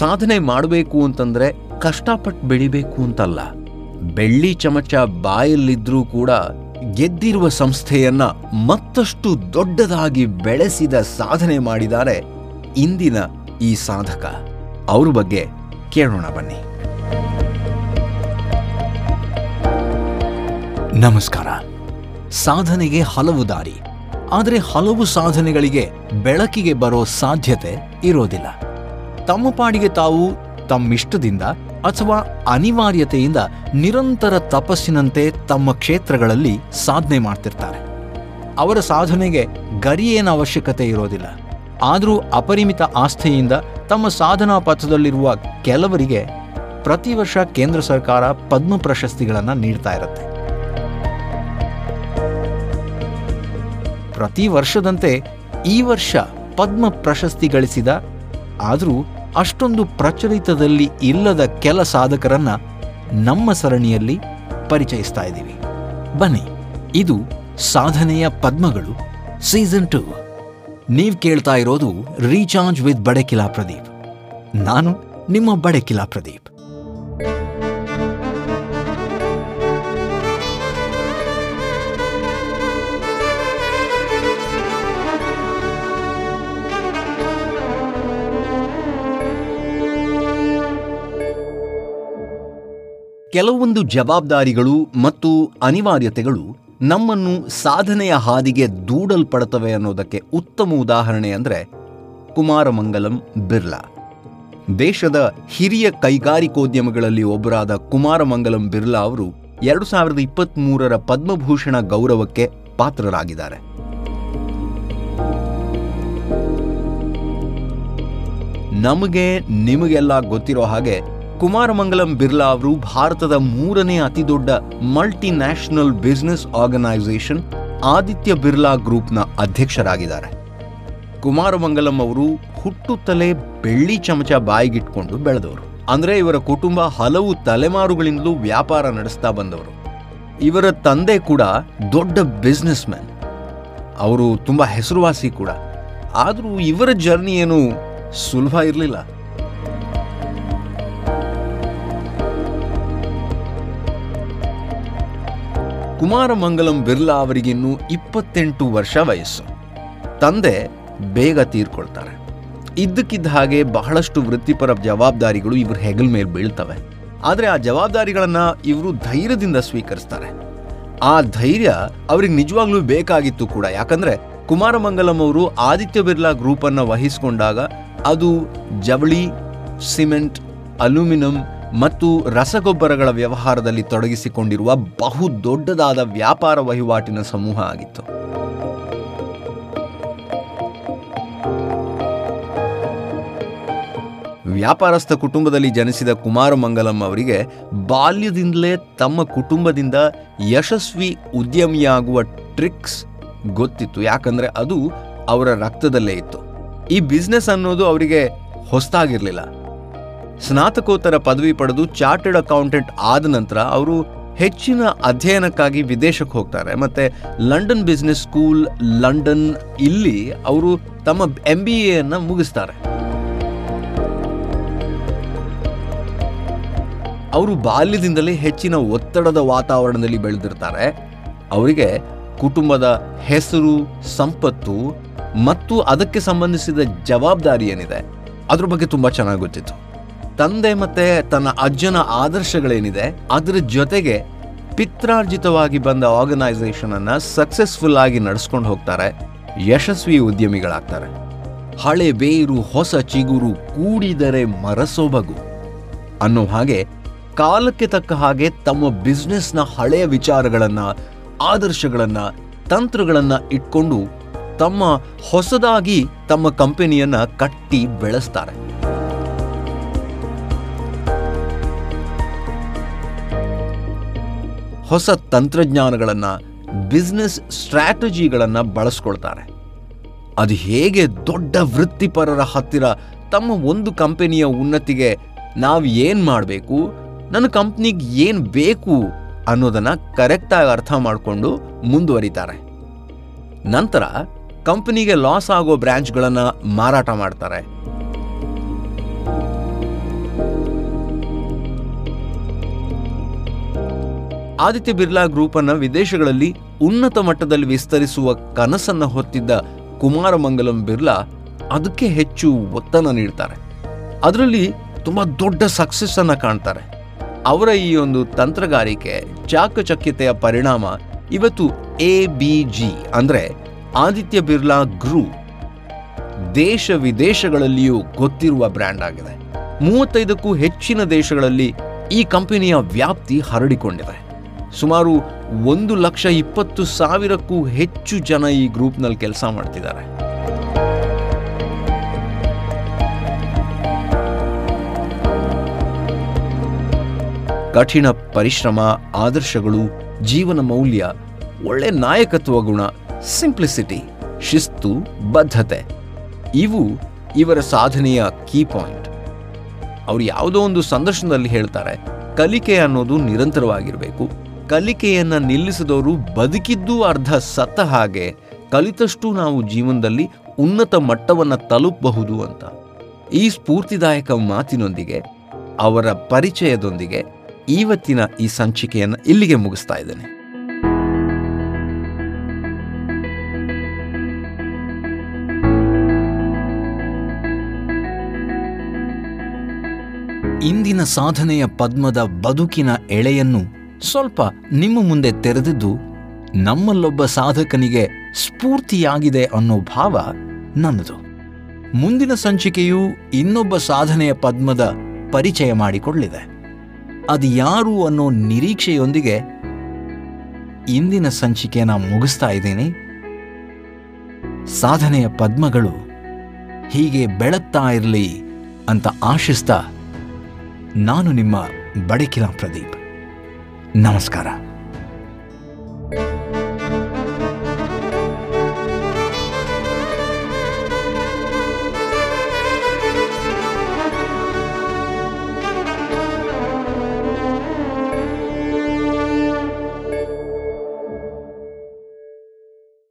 ಸಾಧನೆ ಮಾಡಬೇಕು ಅಂತಂದ್ರೆ ಕಷ್ಟಪಟ್ಟು ಬೆಳಿಬೇಕು ಅಂತಲ್ಲ. ಬೆಳ್ಳಿ ಚಮಚ ಬಾಯಲ್ಲಿದ್ರೂ ಕೂಡ ಗೆದ್ದಿರುವ ಸಂಸ್ಥೆಯನ್ನ ಮತ್ತಷ್ಟು ದೊಡ್ಡದಾಗಿ ಬೆಳೆಸಿದ ಸಾಧನೆ ಮಾಡಿದ್ದಾರೆ ಇಂದಿನ ಈ ಸಾಧಕ. ಅವ್ರ ಬಗ್ಗೆ ಕೇಳೋಣ ಬನ್ನಿ. ನಮಸ್ಕಾರ. ಸಾಧನೆಗೆ ಹಲವು ದಾರಿ, ಆದರೆ ಹಲವು ಸಾಧನೆಗಳಿಗೆ ಬೆಳಕಿಗೆ ಬರೋ ಸಾಧ್ಯತೆ ಇರೋದಿಲ್ಲ. ತಮ್ಮ ಪಾಡಿಗೆ ತಾವು ತಮ್ಮಿಷ್ಟದಿಂದ ಅಥವಾ ಅನಿವಾರ್ಯತೆಯಿಂದ ನಿರಂತರ ತಪಸ್ಸಿನಂತೆ ತಮ್ಮ ಕ್ಷೇತ್ರಗಳಲ್ಲಿ ಸಾಧನೆ ಮಾಡ್ತಿರ್ತಾರೆ. ಅವರ ಸಾಧನೆಗೆ ಗರಿಯೇನ ಅವಶ್ಯಕತೆ ಇರೋದಿಲ್ಲ. ಆದರೂ ಅಪರಿಮಿತ ಆಸ್ಥೆಯಿಂದ ತಮ್ಮ ಸಾಧನಾ ಪಥದಲ್ಲಿರುವ ಕೆಲವರಿಗೆ ಪ್ರತಿ ವರ್ಷ ಕೇಂದ್ರ ಸರ್ಕಾರ ಪದ್ಮ ಪ್ರಶಸ್ತಿಗಳನ್ನು ನೀಡ್ತಾ ಇರುತ್ತೆ. ಪ್ರತಿ ವರ್ಷದಂತೆ ಈ ವರ್ಷ ಪದ್ಮ ಪ್ರಶಸ್ತಿ ಗಳಿಸಿದ ಆದರೂ ಅಷ್ಟೊಂದು ಪ್ರಚಲಿತದಲ್ಲಿ ಇಲ್ಲದ ಕೆಲ ಸಾಧಕರನ್ನ ನಮ್ಮ ಸರಣಿಯಲ್ಲಿ ಪರಿಚಯಿಸ್ತಾ ಇದ್ದೀವಿ. ಬನ್ನಿ, ಇದು ಸಾಧನೆಯ ಪದ್ಮಗಳು. Season two. ನೀವು ಕೇಳ್ತಾ ಇರೋದು ರೀಚಾರ್ಜ್ ವಿತ್ ಬಡಕಿಲಾ ಪ್ರದೀಪ್. ನಾನು ನಿಮ್ಮ ಬಡಕಿಲಾ ಪ್ರದೀಪ್. ಕೆಲವೊಂದು ಜವಾಬ್ದಾರಿಗಳು ಮತ್ತು ಅನಿವಾರ್ಯತೆಗಳು ನಮ್ಮನ್ನು ಸಾಧನೆಯ ಹಾದಿಗೆ ದೂಡಲ್ಪಡುತ್ತವೆ ಅನ್ನೋದಕ್ಕೆ ಉತ್ತಮ ಉದಾಹರಣೆ ಅಂದರೆ ಕುಮಾರಮಂಗಲಂ, ಬಿರ್ಲಾ. ದೇಶದ ಹಿರಿಯ ಕೈಗಾರಿಕೋದ್ಯಮಗಳಲ್ಲಿ ಒಬ್ಬರಾದ ಕುಮಾರಮಂಗಲಂ ಬಿರ್ಲಾ ಅವರು ಎರಡು ಸಾವಿರದ ಇಪ್ಪತ್ತ್ಮೂರರ ಪದ್ಮಭೂಷಣ ಗೌರವಕ್ಕೆ ಪಾತ್ರರಾಗಿದ್ದಾರೆ. ನಮಗೆ ನಿಮಗೆಲ್ಲ ಗೊತ್ತಿರೋ ಹಾಗೆ ಕುಮಾರಮಂಗಲಂ ಬಿರ್ಲಾ ಅವರು ಭಾರತದ ಮೂರನೇ ಅತಿದೊಡ್ಡ multi national business organization Aditya Birla ಗ್ರೂಪ್ನ ಅಧ್ಯಕ್ಷರಾಗಿದ್ದಾರೆ. ಕುಮಾರಮಂಗಲಂ ಅವರು ಹುಟ್ಟುತ್ತಲೇ ಬೆಳ್ಳಿ ಚಮಚ ಬಾಯಿಗಿಟ್ಕೊಂಡು ಬೆಳೆದವರು. ಅಂದರೆ ಇವರ ಕುಟುಂಬ ಹಲವು ತಲೆಮಾರುಗಳಿಂದಲೂ ವ್ಯಾಪಾರ ನಡೆಸ್ತಾ ಬಂದವರು. ಇವರ ತಂದೆ ಕೂಡ ದೊಡ್ಡ ಬಿಸ್ನೆಸ್ ಮ್ಯಾನ್ ಅವರು ತುಂಬ ಹೆಸರುವಾಸಿ ಕೂಡ. ಆದರೂ ಇವರ ಜರ್ನಿ ಏನು ಸುಲಭ ಇರಲಿಲ್ಲ. ಕುಮಾರಮಂಗಲಂ ಬಿರ್ಲಾ ಅವರಿಗಿನ್ನೂ ಇಪ್ಪತ್ತೆಂಟು ವರ್ಷ ವಯಸ್ಸು. ತಂದೆ ಬೇಗ ತೀರ್ಕೊಳ್ತಾರೆ. ಇದ್ದಕ್ಕಿದ್ದ ಹಾಗೆ ಬಹಳಷ್ಟು ವೃತ್ತಿಪರ ಜವಾಬ್ದಾರಿಗಳು ಇವ್ರ ಹೆಗಲ್ ಮೇಲೆ ಬೀಳ್ತವೆ. ಆದರೆ ಆ ಜವಾಬ್ದಾರಿಗಳನ್ನು ಇವರು ಧೈರ್ಯದಿಂದ ಸ್ವೀಕರಿಸ್ತಾರೆ. ಆ ಧೈರ್ಯ ಅವ್ರಿಗೆ ನಿಜವಾಗ್ಲೂ ಬೇಕಾಗಿತ್ತು ಕೂಡ. ಯಾಕಂದ್ರೆ ಕುಮಾರಮಂಗಲಂ ಅವರು ಆದಿತ್ಯ ಬಿರ್ಲಾ ಗ್ರೂಪ್ ಅನ್ನ ವಹಿಸಿಕೊಂಡಾಗ ಅದು ಜವಳಿ, ಸಿಮೆಂಟ್, ಅಲ್ಯೂಮಿನಿಯಂ ಮತ್ತು ರಸಗೊಬ್ಬರಗಳ ವ್ಯವಹಾರದಲ್ಲಿ ತೊಡಗಿಸಿಕೊಂಡಿರುವ ಬಹು ದೊಡ್ಡದಾದ ವ್ಯಾಪಾರ ವಹಿವಾಟಿನ ಸಮೂಹ ಆಗಿತ್ತು. ವ್ಯಾಪಾರಸ್ಥ ಕುಟುಂಬದಲ್ಲಿ ಜನಿಸಿದ ಕುಮಾರಮಂಗಲಂ ಅವರಿಗೆ ಬಾಲ್ಯದಿಂದಲೇ ತಮ್ಮ ಕುಟುಂಬದಿಂದ ಯಶಸ್ವಿ ಉದ್ಯಮಿಯಾಗುವ ಟ್ರಿಕ್ಸ್ ಗೊತ್ತಿತ್ತು. ಯಾಕಂದ್ರೆ ಅದು ಅವರ ರಕ್ತದಲ್ಲೇ ಇತ್ತು. ಈ ಬಿಸ್ನೆಸ್ ಅನ್ನೋದು ಅವರಿಗೆ ಹೊಸದಾಗಿರಲಿಲ್ಲ ಸ್ನಾತಕೋತ್ತರ ಪದವಿ ಪಡೆದು ಚಾರ್ಟೆಡ್ ಅಕೌಂಟೆಂಟ್ ಆದ ನಂತರ ಅವರು ಹೆಚ್ಚಿನ ಅಧ್ಯಯನಕ್ಕಾಗಿ ವಿದೇಶಕ್ಕೆ ಹೋಗ್ತಾರೆ. ಮತ್ತೆ ಲಂಡನ್ ಬಿಸ್ನೆಸ್ ಸ್ಕೂಲ್, ಲಂಡನ್ ಇಲ್ಲಿ ಅವರು ತಮ್ಮ ಎಂ ಬಿ ಎನ್ನು ಮುಗಿಸ್ತಾರೆ. ಅವರು ಬಾಲ್ಯದಿಂದಲೇ ಹೆಚ್ಚಿನ ಒತ್ತಡದ ವಾತಾವರಣದಲ್ಲಿ ಬೆಳೆದಿರ್ತಾರೆ. ಅವರಿಗೆ ಕುಟುಂಬದ ಹೆಸರು, ಸಂಪತ್ತು ಮತ್ತು ಅದಕ್ಕೆ ಸಂಬಂಧಿಸಿದ ಜವಾಬ್ದಾರಿ ಏನಿದೆ, ಅದ್ರ ಬಗ್ಗೆ ತುಂಬ ಚೆನ್ನಾಗಿ ಗೊತ್ತಿತ್ತು. ತಂದೆ ಮತ್ತೆ ತನ್ನ ಅಜ್ಜನ ಆದರ್ಶಗಳೇನಿದೆ, ಅದರ ಜೊತೆಗೆ ಪಿತ್ರಾರ್ಜಿತವಾಗಿ ಬಂದ ಆರ್ಗನೈಸೇಷನ್ ಅನ್ನ ಸಕ್ಸಸ್ಫುಲ್ ಆಗಿ ನಡೆಸ್ಕೊಂಡು ಹೋಗ್ತಾರೆ, ಯಶಸ್ವಿ ಉದ್ಯಮಿಗಳಾಗ್ತಾರೆ. ಹಳೆ ಬೇರು, ಹೊಸ ಚಿಗುರು ಕೂಡಿದರೆ ಮರಸೊಬಗು ಅನ್ನೋ ಹಾಗೆ ಕಾಲಕ್ಕೆ ತಕ್ಕ ಹಾಗೆ ತಮ್ಮ ಬಿಸ್ನೆಸ್ನ ಹಳೆಯ ವಿಚಾರಗಳನ್ನು, ಆದರ್ಶಗಳನ್ನು, ತಂತ್ರಗಳನ್ನು ಇಟ್ಕೊಂಡು ತಮ್ಮ ಹೊಸದಾಗಿ ತಮ್ಮ ಕಂಪನಿಯನ್ನ ಕಟ್ಟಿ ಬೆಳೆಸ್ತಾರೆ. ಹೊಸ ತಂತ್ರಜ್ಞಾನಗಳನ್ನು ಬಿಸ್ನೆಸ್ ಸ್ಟ್ರಾಟಜಿಗಳನ್ನು ಬಳಸ್ಕೊಳ್ತಾರೆ. ಅದು ಹೇಗೆ ದೊಡ್ಡ ವೃತ್ತಿಪರರ ಹತ್ತಿರ ತಮ್ಮ ಒಂದು ಕಂಪನಿಯ ಉನ್ನತಿಗೆ ನಾವು ಏನು ಮಾಡಬೇಕು, ನನ್ನ ಕಂಪ್ನಿಗೆ ಏನು ಬೇಕು ಅನ್ನೋದನ್ನು ಕರೆಕ್ಟಾಗಿ ಅರ್ಥ ಮಾಡಿಕೊಂಡು ಮುಂದುವರಿತಾರೆ. ನಂತರ ಕಂಪನಿಗೆ ಲಾಸ್ ಆಗೋ ಬ್ರ್ಯಾಂಚ್ಗಳನ್ನು ಮಾರಾಟ ಮಾಡ್ತಾರೆ. ಆದಿತ್ಯ ಬಿರ್ಲಾ ಗ್ರೂಪ್ ಅನ್ನ ವಿದೇಶಗಳಲ್ಲಿ ಉನ್ನತ ಮಟ್ಟದಲ್ಲಿ ವಿಸ್ತರಿಸುವ ಕನಸನ್ನ ಹೊತ್ತಿದ್ದ ಕುಮಾರಮಂಗಲಂ ಬಿರ್ಲಾ ಅದಕ್ಕೆ ಹೆಚ್ಚು ಒತ್ತನ್ನು ನೀಡ್ತಾರೆ. ಅದರಲ್ಲಿ ತುಂಬಾ ದೊಡ್ಡ ಸಕ್ಸಸ್ ಅನ್ನ ಕಾಣ್ತಾರೆ. ಅವರ ಈ ಒಂದು ತಂತ್ರಗಾರಿಕೆ, ಚಾಕಚಕ್ಯತೆಯ ಪರಿಣಾಮ ಇವತ್ತು ಎ ಬಿ ಜಿ ಅಂದ್ರೆ ಆದಿತ್ಯ ಬಿರ್ಲಾ ಗ್ರೂಪ್ ದೇಶ ವಿದೇಶಗಳಲ್ಲಿಯೂ ಗೊತ್ತಿರುವ ಬ್ರ್ಯಾಂಡ್ ಆಗಿದೆ. ಮೂವತ್ತೈದಕ್ಕೂ ಹೆಚ್ಚಿನ ದೇಶಗಳಲ್ಲಿ ಈ ಕಂಪನಿಯ ವ್ಯಾಪ್ತಿ ಹರಡಿಕೊಂಡಿದೆ. ಸುಮಾರು ಒಂದು ಲಕ್ಷ ಇಪ್ಪತ್ತು ಸಾವಿರಕ್ಕೂ ಹೆಚ್ಚು ಜನ ಈ ಗ್ರೂಪ್ನಲ್ಲಿ ಕೆಲಸ ಮಾಡ್ತಿದ್ದಾರೆ. ಕಠಿಣ ಪರಿಶ್ರಮ, ಆದರ್ಶಗಳು, ಜೀವನ ಮೌಲ್ಯ, ಒಳ್ಳೆ ನಾಯಕತ್ವ ಗುಣ, ಸಿಂಪ್ಲಿಸಿಟಿ, ಶಿಸ್ತು, ಬದ್ಧತೆ, ಇವು ಇವರ ಸಾಧನೆಯ ಕೀ ಪಾಯಿಂಟ್. ಅವರು ಯಾವುದೋ ಒಂದು ಸಂದರ್ಶನದಲ್ಲಿ ಹೇಳ್ತಾರೆ, ಕಲಿಕೆ ಅನ್ನೋದು ನಿರಂತರವಾಗಿರಬೇಕು. ಕಲಿಕೆಯನ್ನ ನಿಲ್ಲಿಸಿದವರು ಬದುಕಿದ್ದು ಅರ್ಧ ಸತ್ತ ಹಾಗೆ ಕಲಿತಷ್ಟು ನಾವು ಜೀವನದಲ್ಲಿ ಉನ್ನತ ಮಟ್ಟವನ್ನು ತಲುಪಬಹುದು ಅಂತ. ಈ ಸ್ಫೂರ್ತಿದಾಯಕ ಮಾತಿನೊಂದಿಗೆ, ಅವರ ಪರಿಚಯದೊಂದಿಗೆ ಇವತ್ತಿನ ಈ ಸಂಚಿಕೆಯನ್ನು ಇಲ್ಲಿಗೆ ಮುಗಿಸ್ತಾ ಇದ್ದೇನೆ. ಇಂದಿನ ಸಾಧನೆಯ ಪದ್ಮದ ಬದುಕಿನ ಎಳೆಯನ್ನು ಸ್ವಲ್ಪ ನಿಮ್ಮ ಮುಂದೆ ತೆರೆದಿದ್ದು ನಮ್ಮಲ್ಲೊಬ್ಬ ಸಾಧಕನಿಗೆ ಸ್ಫೂರ್ತಿಯಾಗಿದೆ ಅನ್ನೋ ಭಾವ ನನ್ನದು. ಮುಂದಿನ ಸಂಚಿಕೆಯು ಇನ್ನೊಬ್ಬ ಸಾಧನೆಯ ಪದ್ಮದ ಪರಿಚಯ ಮಾಡಿಕೊಳ್ಳಿದೆ ಅದು ಯಾರು ಅನ್ನೋ ನಿರೀಕ್ಷೆಯೊಂದಿಗೆ ಇಂದಿನ ಸಂಚಿಕೆನ ಮುಗಿಸ್ತಾ ಇದ್ದೀನಿ. ಸಾಧನೆಯ ಪದ್ಮಗಳು ಹೀಗೆ ಬೆಳತ್ತಾ ಇರಲಿ ಅಂತ ಆಶಿಸ್ತಾ ನಾನು ನಿಮ್ಮ ಬಡಕಿನ ಪ್ರದೀಪ್. ನಮಸ್ಕಾರ